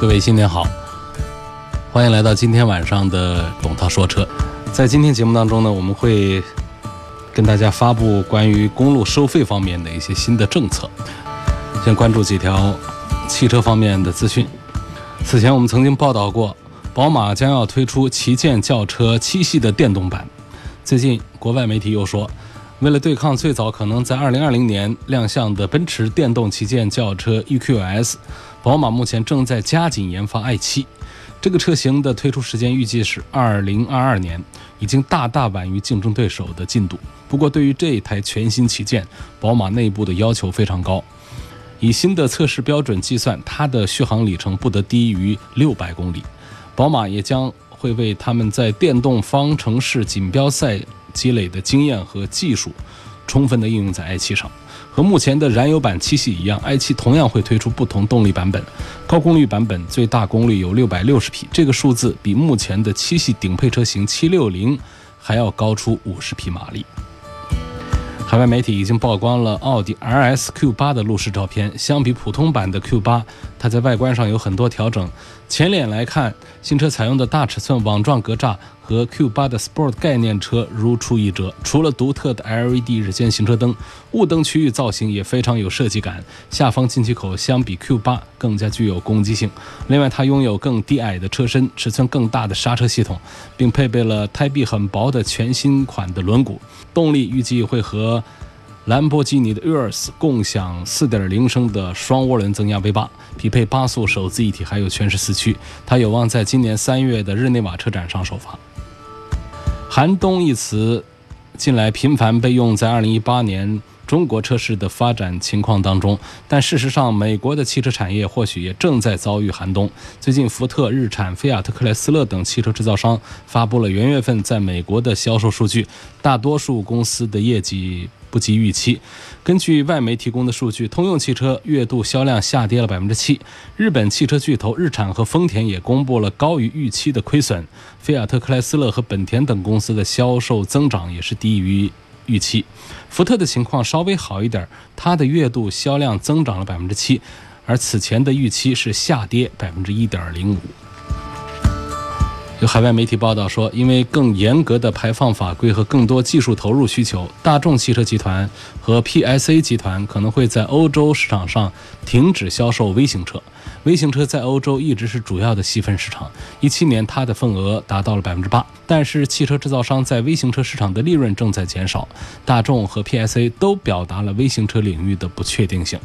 各位新年好，欢迎来到今天晚上的董涛说车。在今天节目当中呢，我们会跟大家发布关于公路收费方面的一些新的政策。先关注几条汽车方面的资讯。此前我们曾经报道过，宝马将要推出旗舰轿车七系的电动版。最近国外媒体又说，为了对抗最早可能在2020年亮相的奔驰电动旗舰轿车 EQS。宝马目前正在加紧研发 i7，这个车型的推出时间预计是2022年，已经大大晚于竞争对手的进度。不过，对于这一台全新旗舰，宝马内部的要求非常高。以新的测试标准计算，它的续航里程不得低于600公里。宝马也将会为他们在电动方程式锦标赛积累的经验和技术，充分的应用在 i7 上。和目前的燃油版七系一样，i7 同样会推出不同动力版本。高功率版本最大功率有六百六十匹，这个数字比目前的七系顶配车型七六零还要高出五十匹马力。海外媒体已经曝光了奥迪 RS Q8 的路试照片。相比普通版的 Q8，它在外观上有很多调整。前脸来看，新车采用的大尺寸网状格栅和 Q8 的 Sport 概念车如出一辙。除了独特的 LED 日间行车灯，雾灯区域造型也非常有设计感。下方进气口相比 Q8 更加具有攻击性。另外，它拥有更低矮的车身，尺寸更大的刹车系统，并配备了胎壁很薄的全新款的轮毂。动力预计会和兰博基尼的 Urus 共享4.0升的双涡轮增压 V8，匹配八速手自一体，还有全时四驱。它有望在今年三月的日内瓦车展上首发。寒冬一词近来频繁被用在2018年中国车市的发展情况当中，但事实上，美国的汽车产业或许也正在遭遇寒冬。最近，福特、日产、菲亚特克莱斯勒等汽车制造商发布了元月份在美国的销售数据，大多数公司的业绩。不及预期。根据外媒提供的数据，通用汽车月度销量下跌了百分之七。日本汽车巨头日产和丰田也公布了高于预期的亏损。菲亚特克莱斯勒和本田等公司的销售增长也是低于预期。福特的情况稍微好一点，它的月度销量增长了百分之七，而此前的预期是下跌百分之一点零五。有海外媒体报道说，因为更严格的排放法规和更多技术投入需求，大众汽车集团和 PSA 集团可能会在欧洲市场上停止销售微型车。微型车在欧洲一直是主要的细分市场，一七年它的份额达到了百分之八。但是汽车制造商在微型车市场的利润正在减少，大众和 PSA 都表达了微型车领域的不确定性。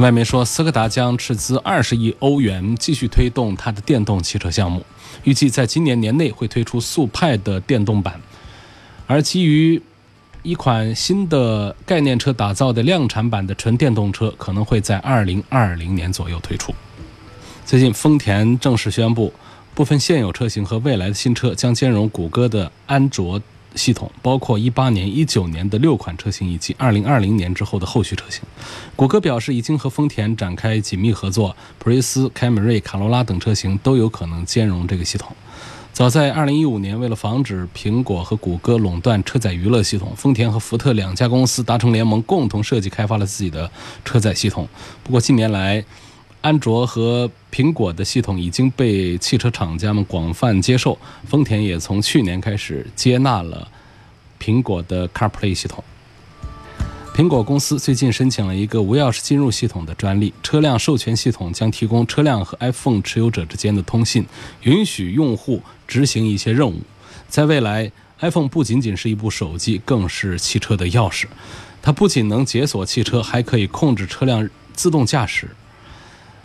外媒说，斯柯达将斥资二十亿欧元继续推动它的电动汽车项目。预计在今年年内会推出速派的电动版，而基于一款新的概念车打造的量产版的纯电动车可能会在二零二零年左右推出。最近，丰田正式宣布，部分现有车型和未来的新车将兼容谷歌的安卓。系统包括一八年、一九年的六款车型，以及二零二零年之后的后续车型。谷歌表示，已经和丰田展开紧密合作，普锐斯、凯美瑞、卡罗拉等车型都有可能兼容这个系统。早在二零一五年，为了防止苹果和谷歌垄断车载娱乐系统，丰田和福特两家公司达成联盟，共同设计开发了自己的车载系统。不过近年来，安卓和苹果的系统已经被汽车厂家们广泛接受，丰田也从去年开始接纳了苹果的 CarPlay 系统。苹果公司最近申请了一个无钥匙进入系统的专利，车辆授权系统将提供车辆和 iPhone 持有者之间的通信，允许用户执行一些任务。在未来，iPhone 不仅仅是一部手机，更是汽车的钥匙。它不仅能解锁汽车，还可以控制车辆自动驾驶。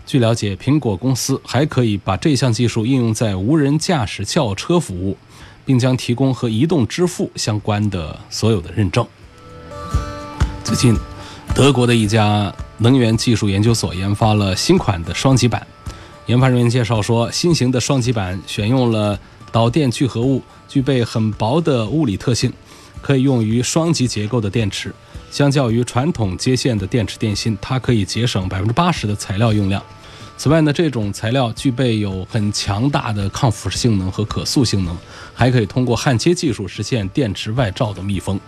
据了解，苹果公司还可以把这项技术应用在无人驾驶轿车服务，并将提供和移动支付相关的所有的认证。最近，德国的一家能源技术研究所研发了新款的双极板，研发人员介绍说，新型的双极板选用了导电聚合物，具备很薄的物理特性，可以用于双极结构的电池。相较于传统接线的电池电芯，它可以节省百分之八十的材料用量。此外呢，这种材料具备有很强大的抗腐蚀性能和可塑性能，还可以通过焊接技术实现电池外罩的密封。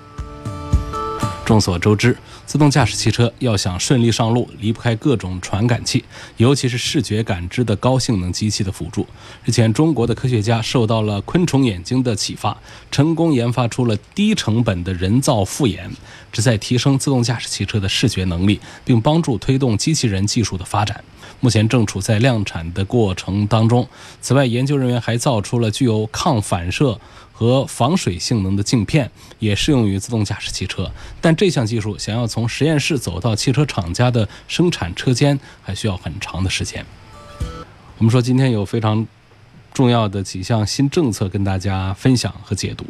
众所周知，自动驾驶汽车要想顺利上路，离不开各种传感器，尤其是视觉感知的高性能机器的辅助。日前，中国的科学家受到了昆虫眼睛的启发，成功研发出了低成本的人造复眼，旨在提升自动驾驶汽车的视觉能力，并帮助推动机器人技术的发展。目前正处在量产的过程当中。此外，研究人员还造出了具有抗反射。和防水性能的镜片也适用于自动驾驶汽车，但这项技术想要从实验室走到汽车厂家的生产车间，还需要很长的时间。我们说今天有非常重要的几项新政策跟大家分享和解读。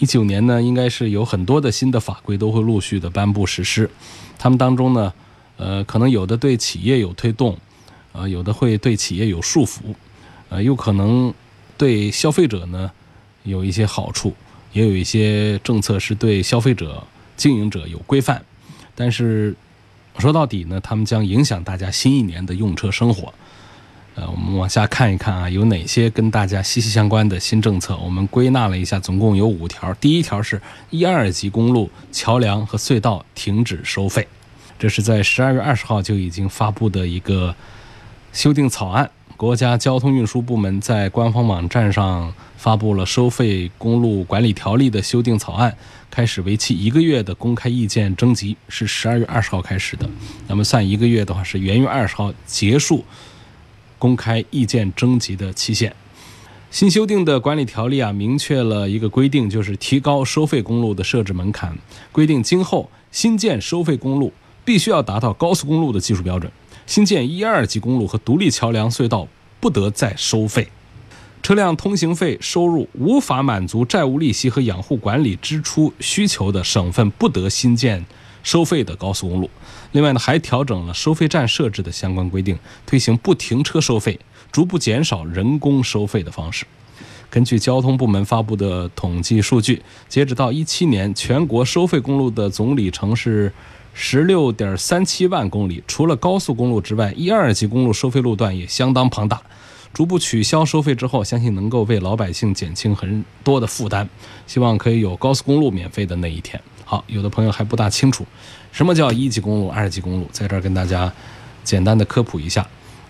一九年呢，应该是有很多的新的法规都会陆续的颁布实施，他们当中呢，呃，可能有的对企业有推动，呃，有的会对企业有束缚，呃，又可能对消费者呢。有一些好处，也有一些政策是对消费者、经营者有规范，但是说到底呢，他们将影响大家新一年的用车生活。呃，我们往下看一看啊，有哪些跟大家息息相关的新政策？我们归纳了一下，总共有五条。第一条是一二级公路、桥梁和隧道停止收费，这是在十二月二十号就已经发布的一个修订草案。国家交通运输部门在官方网站上发布了收费公路管理条例的修订草案，开始为期一个月的公开意见征集，是十二月二十号开始的。那么算一个月的话，是元月二十号结束公开意见征集的期限。新修订的管理条例啊，明确了一个规定，就是提高收费公路的设置门槛，规定今后新建收费公路必须要达到高速公路的技术标准。新建一二级公路和独立桥梁隧道不得再收费，车辆通行费收入无法满足债务利息和养护管理支出需求的省份不得新建收费的高速公路。另外呢，还调整了收费站设置的相关规定，推行不停车收费，逐步减少人工收费的方式。根据交通部门发布的统计数据，截止到一七年，全国收费公路的总里程是。十六点三七万公里，除了高速公路之外，一二级公路收费路段也相当庞大。逐步取消收费之后，相信能够为老百姓减轻很多的负担。希望可以有高速公路免费的那一天。好，有的朋友还不大清楚什么叫一级公路、二级公路，在这儿跟大家简单的科普一下。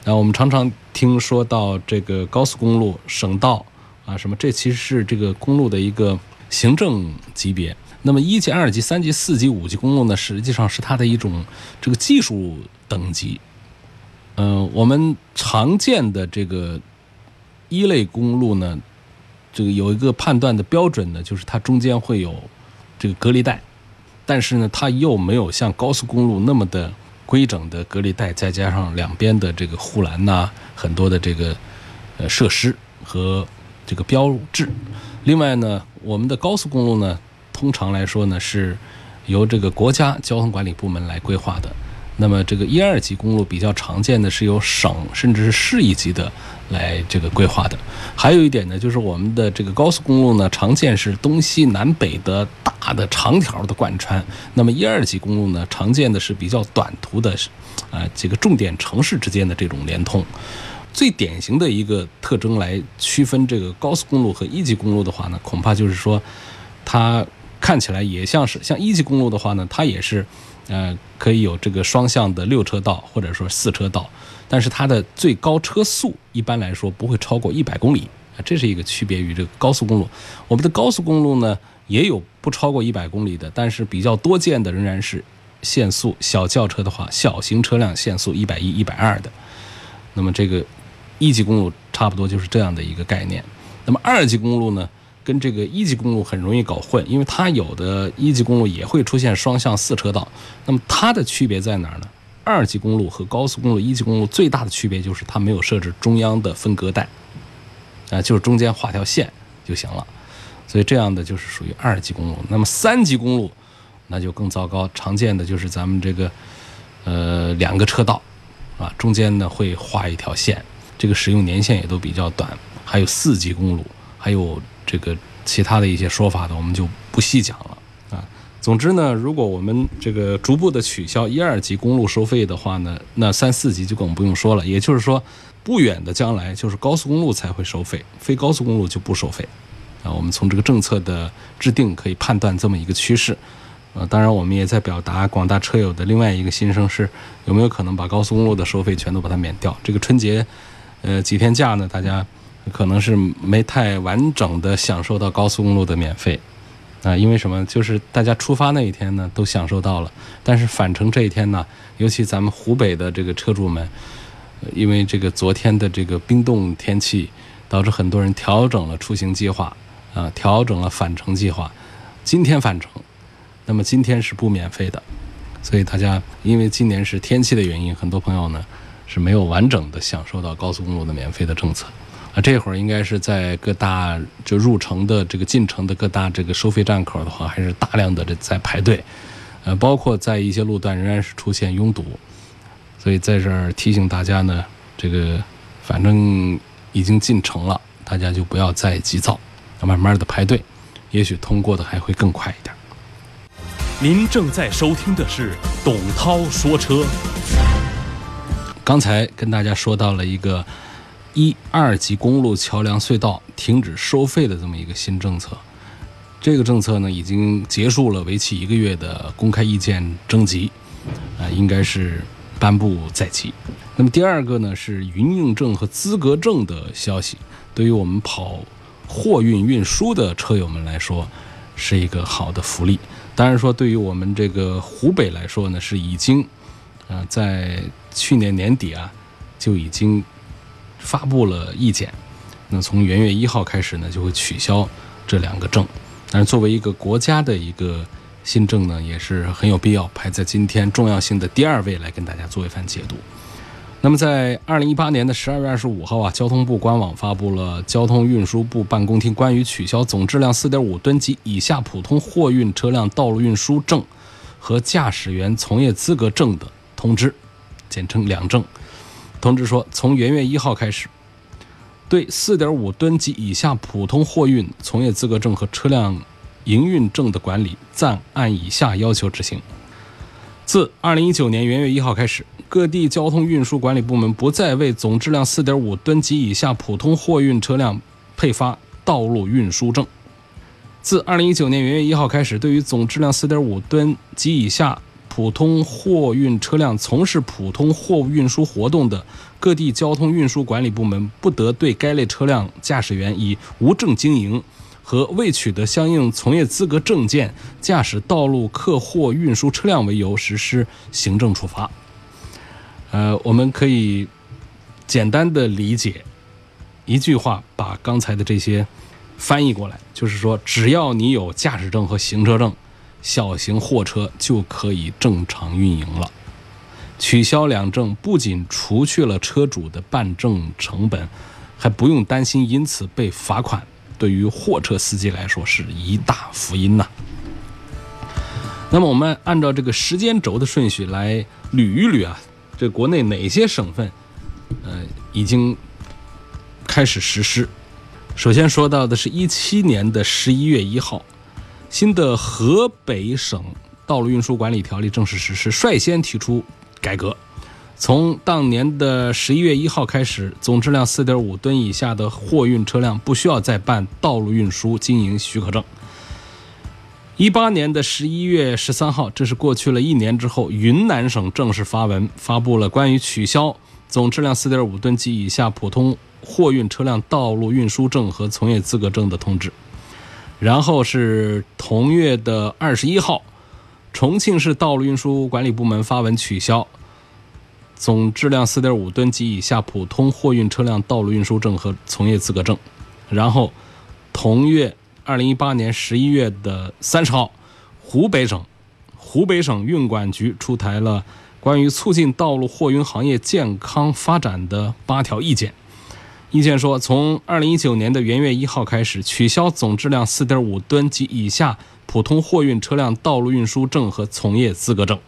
那我们常常听说到这个高速公路、省道啊什么，这其实是这个公路的一个行政级别。那么一级、二级、三级、四级、五级公路呢，实际上是它的一种这个技术等级。嗯，我们常见的这个一类公路呢，这个有一个判断的标准呢，就是它中间会有这个隔离带，但是呢，它又没有像高速公路那么的规整的隔离带，再加上两边的这个护栏呐，很多的这个呃设施和这个标志。另外呢，我们的高速公路呢。通常来说呢，是由这个国家交通管理部门来规划的。那么这个一二级公路比较常见的是由省甚至是市一级的来这个规划的。还有一点呢，就是我们的这个高速公路呢，常见是东西南北的大的长条的贯穿。那么一二级公路呢，常见的是比较短途的，啊，这个重点城市之间的这种连通。最典型的一个特征来区分这个高速公路和一级公路的话呢，恐怕就是说它。看起来也像是像一级公路的话呢，它也是，呃，可以有这个双向的六车道或者说四车道，但是它的最高车速一般来说不会超过一百公里啊，这是一个区别于这个高速公路。我们的高速公路呢也有不超过一百公里的，但是比较多见的仍然是限速，小轿车的话，小型车辆限速一百一、一百二的。那么这个一级公路差不多就是这样的一个概念。那么二级公路呢？跟这个一级公路很容易搞混，因为它有的一级公路也会出现双向四车道。那么它的区别在哪儿呢？二级公路和高速公路、一级公路最大的区别就是它没有设置中央的分隔带，啊，就是中间画条线就行了。所以这样的就是属于二级公路。那么三级公路那就更糟糕，常见的就是咱们这个呃两个车道，啊，中间呢会画一条线。这个使用年限也都比较短，还有四级公路，还有这个其他的一些说法呢，我们就不细讲了啊。总之呢，如果我们这个逐步的取消一二级公路收费的话呢，那三四级就更不用说了。也就是说，不远的将来就是高速公路才会收费，非高速公路就不收费啊。我们从这个政策的制定可以判断这么一个趋势。呃，当然我们也在表达广大车友的另外一个心声是，有没有可能把高速公路的收费全都把它免掉？这个春节。呃，几天假呢？大家可能是没太完整的享受到高速公路的免费啊，因为什么？就是大家出发那一天呢，都享受到了，但是返程这一天呢，尤其咱们湖北的这个车主们，因为这个昨天的这个冰冻天气，导致很多人调整了出行计划啊，调整了返程计划，今天返程，那么今天是不免费的，所以大家因为今年是天气的原因，很多朋友呢。是没有完整的享受到高速公路的免费的政策，啊，这会儿应该是在各大就入城的这个进城的各大这个收费站口的话，还是大量的这在排队，呃，包括在一些路段仍然是出现拥堵，所以在这儿提醒大家呢，这个反正已经进城了，大家就不要再急躁，慢慢的排队，也许通过的还会更快一点。您正在收听的是董涛说车。刚才跟大家说到了一个一二级公路桥梁隧道停止收费的这么一个新政策，这个政策呢已经结束了为期一个月的公开意见征集，啊，应该是颁布在即。那么第二个呢是营运证和资格证的消息，对于我们跑货运运输的车友们来说是一个好的福利。当然说对于我们这个湖北来说呢是已经，啊在。去年年底啊，就已经发布了意见。那从元月一号开始呢，就会取消这两个证。但是作为一个国家的一个新政呢，也是很有必要排在今天重要性的第二位来跟大家做一番解读。那么在二零一八年的十二月二十五号啊，交通部官网发布了交通运输部办公厅关于取消总质量四点五吨及以下普通货运车辆道路运输证和驾驶员从业资格证的通知。简称两证，通知说，从元月一号开始，对四点五吨及以下普通货运从业资格证和车辆营运证的管理暂按以下要求执行。自二零一九年元月一号开始，各地交通运输管理部门不再为总质量四点五吨及以下普通货运车辆配发道路运输证。自二零一九年元月一号开始，对于总质量四点五吨及以下普通货运车辆从事普通货物运输活动的各地交通运输管理部门，不得对该类车辆驾驶员以无证经营和未取得相应从业资格证件驾驶道路客货运输车辆为由实施行政处罚。呃，我们可以简单的理解一句话，把刚才的这些翻译过来，就是说，只要你有驾驶证和行车证。小型货车就可以正常运营了。取消两证，不仅除去了车主的办证成本，还不用担心因此被罚款。对于货车司机来说，是一大福音呐。那么，我们按照这个时间轴的顺序来捋一捋啊，这国内哪些省份，呃，已经开始实施？首先说到的是一七年的十一月一号。新的河北省道路运输管理条例正式实施，率先提出改革。从当年的十一月一号开始，总质量四点五吨以下的货运车辆不需要再办道路运输经营许可证。一八年的十一月十三号，这是过去了一年之后，云南省正式发文发布了关于取消总质量四点五吨及以下普通货运车辆道路运输证和从业资格证的通知。然后是同月的二十一号，重庆市道路运输管理部门发文取消总质量四点五吨及以下普通货运车辆道路运输证和从业资格证。然后，同月二零一八年十一月的三十号，湖北省湖北省运管局出台了关于促进道路货运行业健康发展的八条意见。意见说，从二零一九年的元月一号开始，取消总质量四点五吨及以下普通货运车辆道路运输证和从业资格证。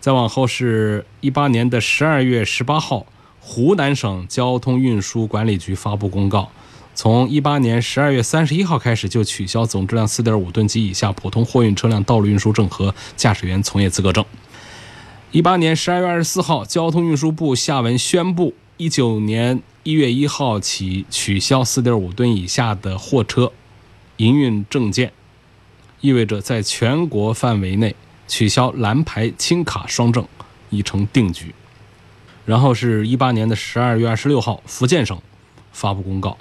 再往后是一八年的十二月十八号，湖南省交通运输管理局发布公告，从一八年十二月三十一号开始，就取消总质量四点五吨及以下普通货运车辆道路运输证和驾驶员从业资格证。一八年十二月二十四号，交通运输部下文宣布，一九年一月一号起取消四点五吨以下的货车营运证件，意味着在全国范围内取消蓝牌轻卡双证已成定局。然后是一八年的十二月二十六号，福建省发布公告，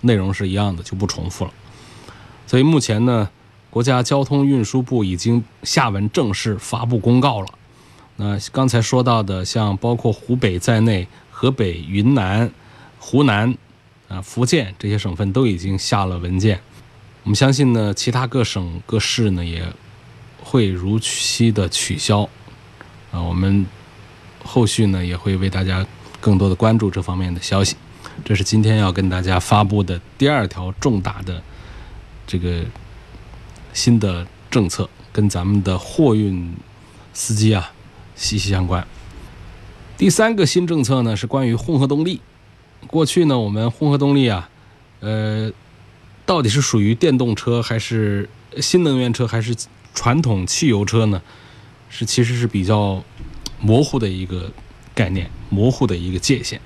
内容是一样的，就不重复了。所以目前呢。国家交通运输部已经下文正式发布公告了。那刚才说到的，像包括湖北在内，河北、云南、湖南、啊福建这些省份都已经下了文件。我们相信呢，其他各省各市呢也会如期的取消。啊，我们后续呢也会为大家更多的关注这方面的消息。这是今天要跟大家发布的第二条重大的这个。新的政策跟咱们的货运司机啊息息相关。第三个新政策呢是关于混合动力。过去呢，我们混合动力啊，呃，到底是属于电动车还是新能源车还是传统汽油车呢？是其实是比较模糊的一个概念，模糊的一个界限。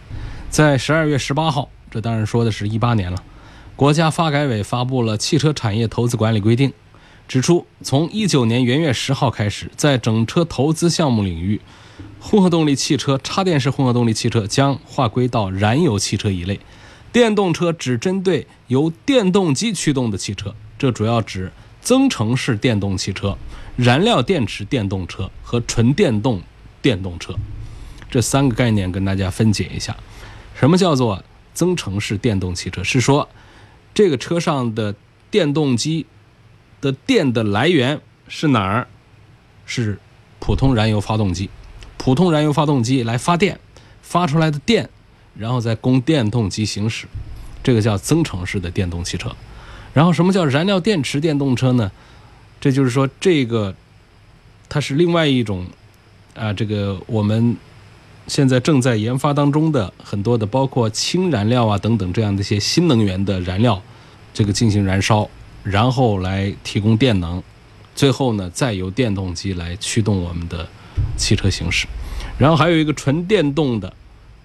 在十二月十八号，这当然说的是一八年了，国家发改委发布了《汽车产业投资管理规定》。指出，从一九年元月十号开始，在整车投资项目领域，混合动力汽车、插电式混合动力汽车将划归到燃油汽车一类，电动车只针对由电动机驱动的汽车，这主要指增程式电动汽车、燃料电池电动车和纯电动电动车。这三个概念跟大家分解一下，什么叫做增程式电动汽车？是说这个车上的电动机。的电的来源是哪儿？是普通燃油发动机，普通燃油发动机来发电，发出来的电，然后再供电动机行驶，这个叫增程式的电动汽车。然后什么叫燃料电池电动车呢？这就是说这个它是另外一种啊，这个我们现在正在研发当中的很多的，包括氢燃料啊等等这样的一些新能源的燃料，这个进行燃烧。然后来提供电能，最后呢，再由电动机来驱动我们的汽车行驶。然后还有一个纯电动的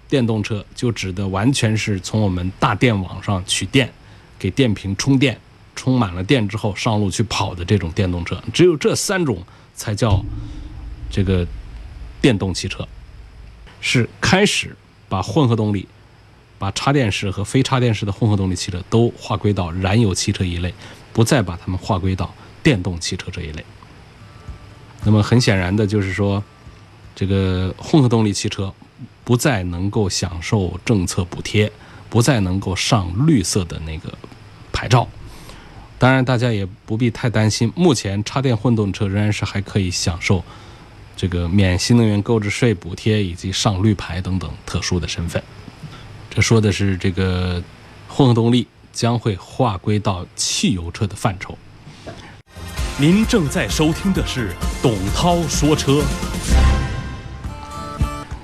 电动车，就指的完全是从我们大电网上取电，给电瓶充电，充满了电之后上路去跑的这种电动车。只有这三种才叫这个电动汽车，是开始把混合动力、把插电式和非插电式的混合动力汽车都划归到燃油汽车一类。不再把它们划归到电动汽车这一类。那么很显然的就是说，这个混合动力汽车不再能够享受政策补贴，不再能够上绿色的那个牌照。当然，大家也不必太担心，目前插电混动车仍然是还可以享受这个免新能源购置税补贴以及上绿牌等等特殊的身份。这说的是这个混合动力。将会划归到汽油车的范畴。您正在收听的是董涛说车。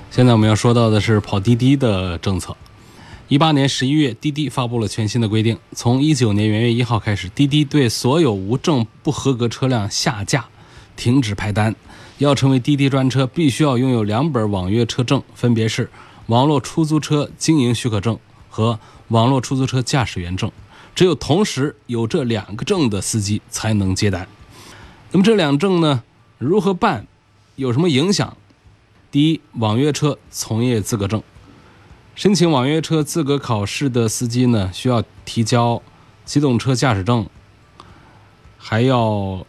现在我们要说到的是跑滴滴的政策。一八年十一月，滴滴发布了全新的规定，从一九年元月一号开始，滴滴对所有无证不合格车辆下架，停止派单。要成为滴滴专车，必须要拥有两本网约车证，分别是网络出租车经营许可证和。网络出租车驾驶员证，只有同时有这两个证的司机才能接单。那么这两证呢，如何办？有什么影响？第一，网约车从业资格证，申请网约车资格考试的司机呢，需要提交机动车驾驶证，还要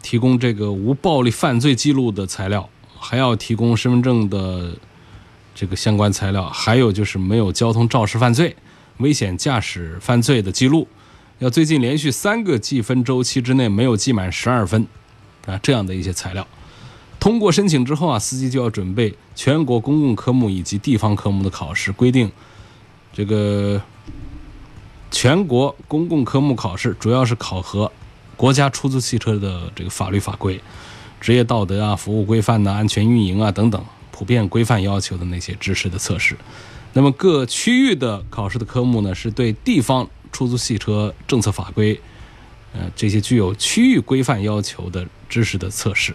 提供这个无暴力犯罪记录的材料，还要提供身份证的。这个相关材料，还有就是没有交通肇事犯罪、危险驾驶犯罪的记录，要最近连续三个记分周期之内没有记满十二分，啊，这样的一些材料，通过申请之后啊，司机就要准备全国公共科目以及地方科目的考试。规定，这个全国公共科目考试主要是考核国家出租汽车的这个法律法规、职业道德啊、服务规范呐、安全运营啊等等。普遍规范要求的那些知识的测试。那么各区域的考试的科目呢，是对地方出租汽车政策法规，呃，这些具有区域规范要求的知识的测试，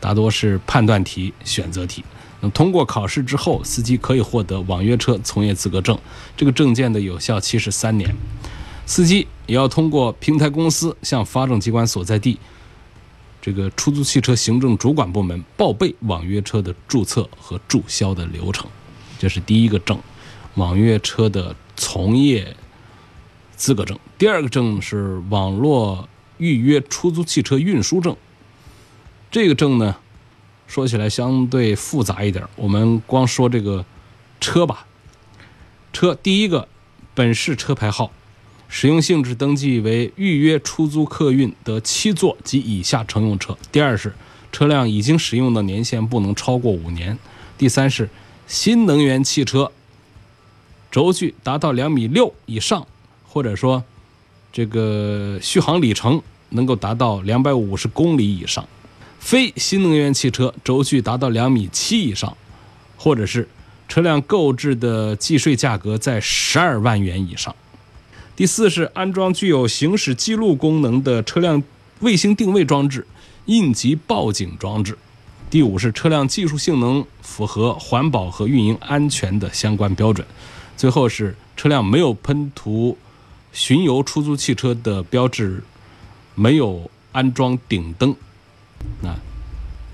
大多是判断题、选择题。那么通过考试之后，司机可以获得网约车从业资格证，这个证件的有效期是三年。司机也要通过平台公司向发证机关所在地这个出租汽车行政主管部门报备网约车的注册和注销的流程，这是第一个证，网约车的从业资格证。第二个证是网络预约出租汽车运输证，这个证呢，说起来相对复杂一点，我们光说这个车吧，车第一个本市车牌号。使用性质登记为预约出租客运的七座及以下乘用车。第二是车辆已经使用的年限不能超过五年。第三是新能源汽车，轴距达到两米六以上，或者说这个续航里程能够达到两百五十公里以上。非新能源汽车轴距达到两米七以上，或者是车辆购置的计税价格在十二万元以上。第四是安装具有行驶记录功能的车辆卫星定位装置、应急报警装置。第五是车辆技术性能符合环保和运营安全的相关标准。最后是车辆没有喷涂巡游出租汽车的标志，没有安装顶灯。那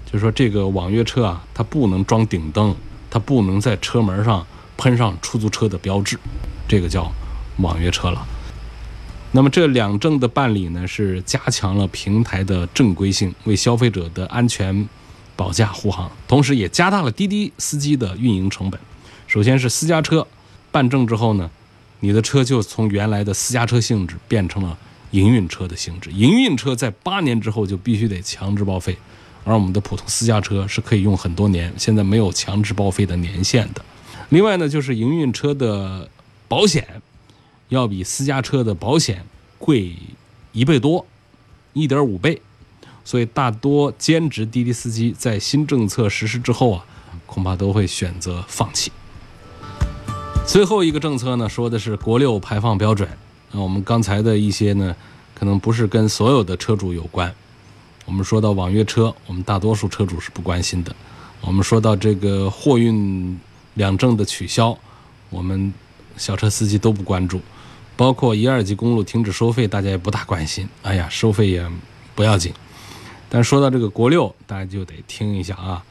就是说这个网约车啊，它不能装顶灯，它不能在车门上喷上出租车的标志，这个叫。网约车了，那么这两证的办理呢，是加强了平台的正规性，为消费者的安全保驾护航，同时也加大了滴滴司机的运营成本。首先是私家车办证之后呢，你的车就从原来的私家车性质变成了营运车的性质。营运车在八年之后就必须得强制报废，而我们的普通私家车是可以用很多年，现在没有强制报废的年限的。另外呢，就是营运车的保险。要比私家车的保险贵一倍多，一点五倍，所以大多兼职滴滴司机在新政策实施之后啊，恐怕都会选择放弃。最后一个政策呢，说的是国六排放标准。那我们刚才的一些呢，可能不是跟所有的车主有关。我们说到网约车，我们大多数车主是不关心的。我们说到这个货运两证的取消，我们小车司机都不关注。包括一二级公路停止收费，大家也不大关心。哎呀，收费也不要紧。但说到这个国六，大家就得听一下啊。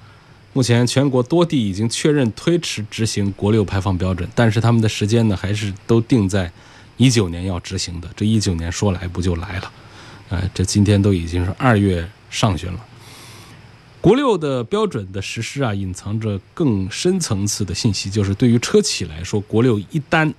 目前全国多地已经确认推迟执行国六排放标准，但是他们的时间呢，还是都定在一九年要执行的。这一九年说来不就来了？哎，这今天都已经是二月上旬了。国六的标准的实施啊，隐藏着更深层次的信息，就是对于车企来说，国六一旦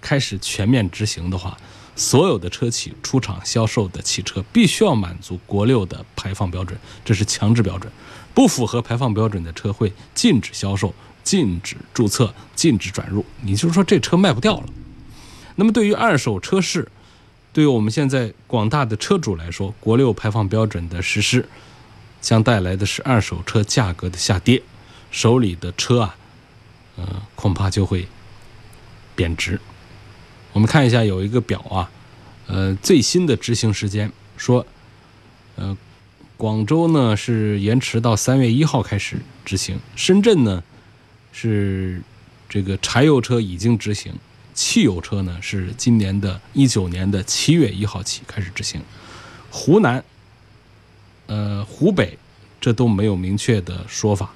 开始全面执行的话，所有的车企出厂销售的汽车必须要满足国六的排放标准，这是强制标准。不符合排放标准的车会禁止销售、禁止注册、禁止转入。你就是说这车卖不掉了。那么对于二手车市，对于我们现在广大的车主来说，国六排放标准的实施将带来的是二手车价格的下跌，手里的车啊，呃，恐怕就会贬值。我们看一下，有一个表啊，呃，最新的执行时间说，呃，广州呢是延迟到三月一号开始执行，深圳呢是这个柴油车已经执行，汽油车呢是今年的一九年的七月一号起开始执行，湖南、呃湖北这都没有明确的说法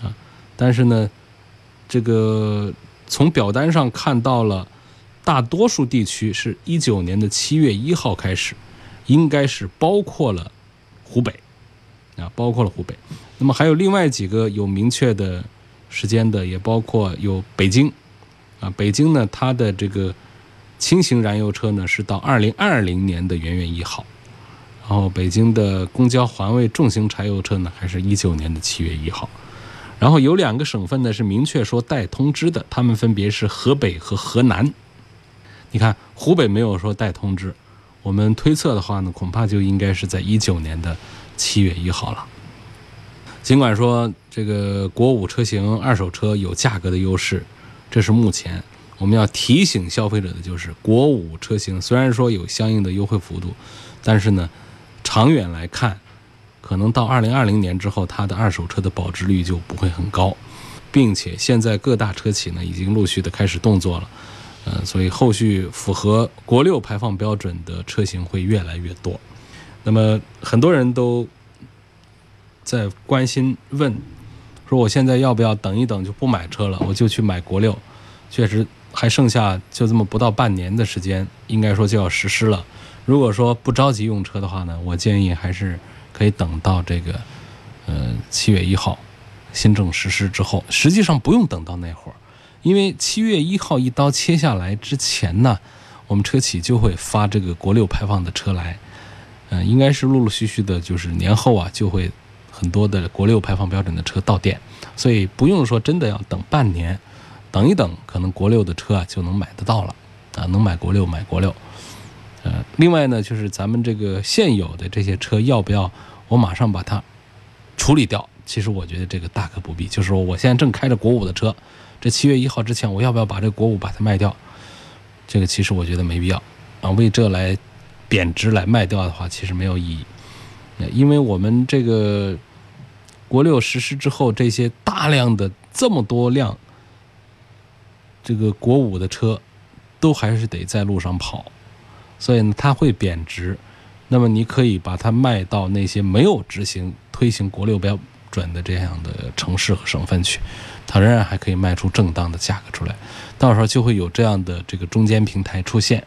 啊，但是呢，这个从表单上看到了。大多数地区是一九年的七月一号开始，应该是包括了湖北，啊，包括了湖北。那么还有另外几个有明确的时间的，也包括有北京，啊，北京呢，它的这个轻型燃油车呢是到二零二零年的元月一号，然后北京的公交环卫重型柴油车呢还是一九年的七月一号，然后有两个省份呢是明确说待通知的，他们分别是河北和河南。你看，湖北没有说带通知，我们推测的话呢，恐怕就应该是在一九年的七月一号了。尽管说这个国五车型二手车有价格的优势，这是目前我们要提醒消费者的就是，国五车型虽然说有相应的优惠幅度，但是呢，长远来看，可能到二零二零年之后，它的二手车的保值率就不会很高，并且现在各大车企呢已经陆续的开始动作了，呃，所以后续符合国六排放标准的车型会越来越多。那么很多人都在关心问，说我现在要不要等一等就不买车了，我就去买国六？确实还剩下就这么不到半年的时间，应该说就要实施了。如果说不着急用车的话呢，我建议还是可以等到这个呃七月一号新政实施之后。实际上不用等到那会儿，因为七月一号一刀切下来之前呢，我们车企就会发这个国六排放的车来。嗯，应该是陆陆续续的，就是年后啊，就会很多的国六排放标准的车到店，所以不用说真的要等半年，等一等，可能国六的车啊就能买得到了啊，能买国六买国六。呃，另外呢，就是咱们这个现有的这些车要不要我马上把它处理掉？其实我觉得这个大可不必，就是说我现在正开着国五的车，这七月一号之前我要不要把这国五把它卖掉？这个其实我觉得没必要啊，为这来。贬值来卖掉的话，其实没有意义，因为我们这个国六实施之后，这些大量的这么多辆这个国五的车，都还是得在路上跑，所以呢，它会贬值。那么你可以把它卖到那些没有执行推行国六标准的这样的城市和省份去，它仍然还可以卖出正当的价格出来。到时候就会有这样的这个中间平台出现，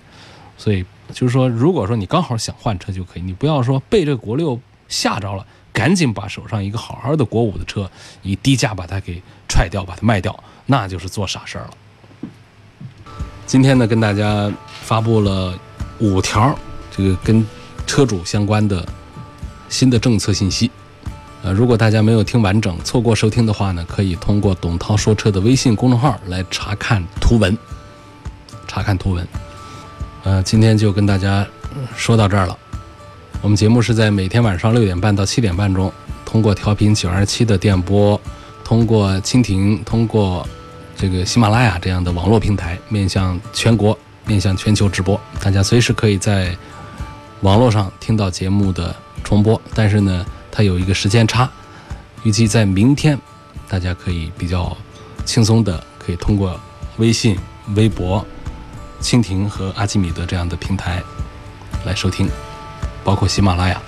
所以。就是说，如果说你刚好想换车就可以，你不要说被这个国六吓着了，赶紧把手上一个好好的国五的车以低价把它给踹掉，把它卖掉，那就是做傻事儿了。今天呢，跟大家发布了五条这个跟车主相关的新的政策信息。呃，如果大家没有听完整，错过收听的话呢，可以通过董涛说车的微信公众号来查看图文，查看图文。呃，今天就跟大家说到这儿了。我们节目是在每天晚上六点半到七点半钟，通过调频九二七的电波，通过蜻蜓，通过这个喜马拉雅这样的网络平台，面向全国、面向全球直播。大家随时可以在网络上听到节目的重播，但是呢，它有一个时间差。预计在明天，大家可以比较轻松的可以通过微信、微博。蜻蜓和阿基米德这样的平台来收听，包括喜马拉雅。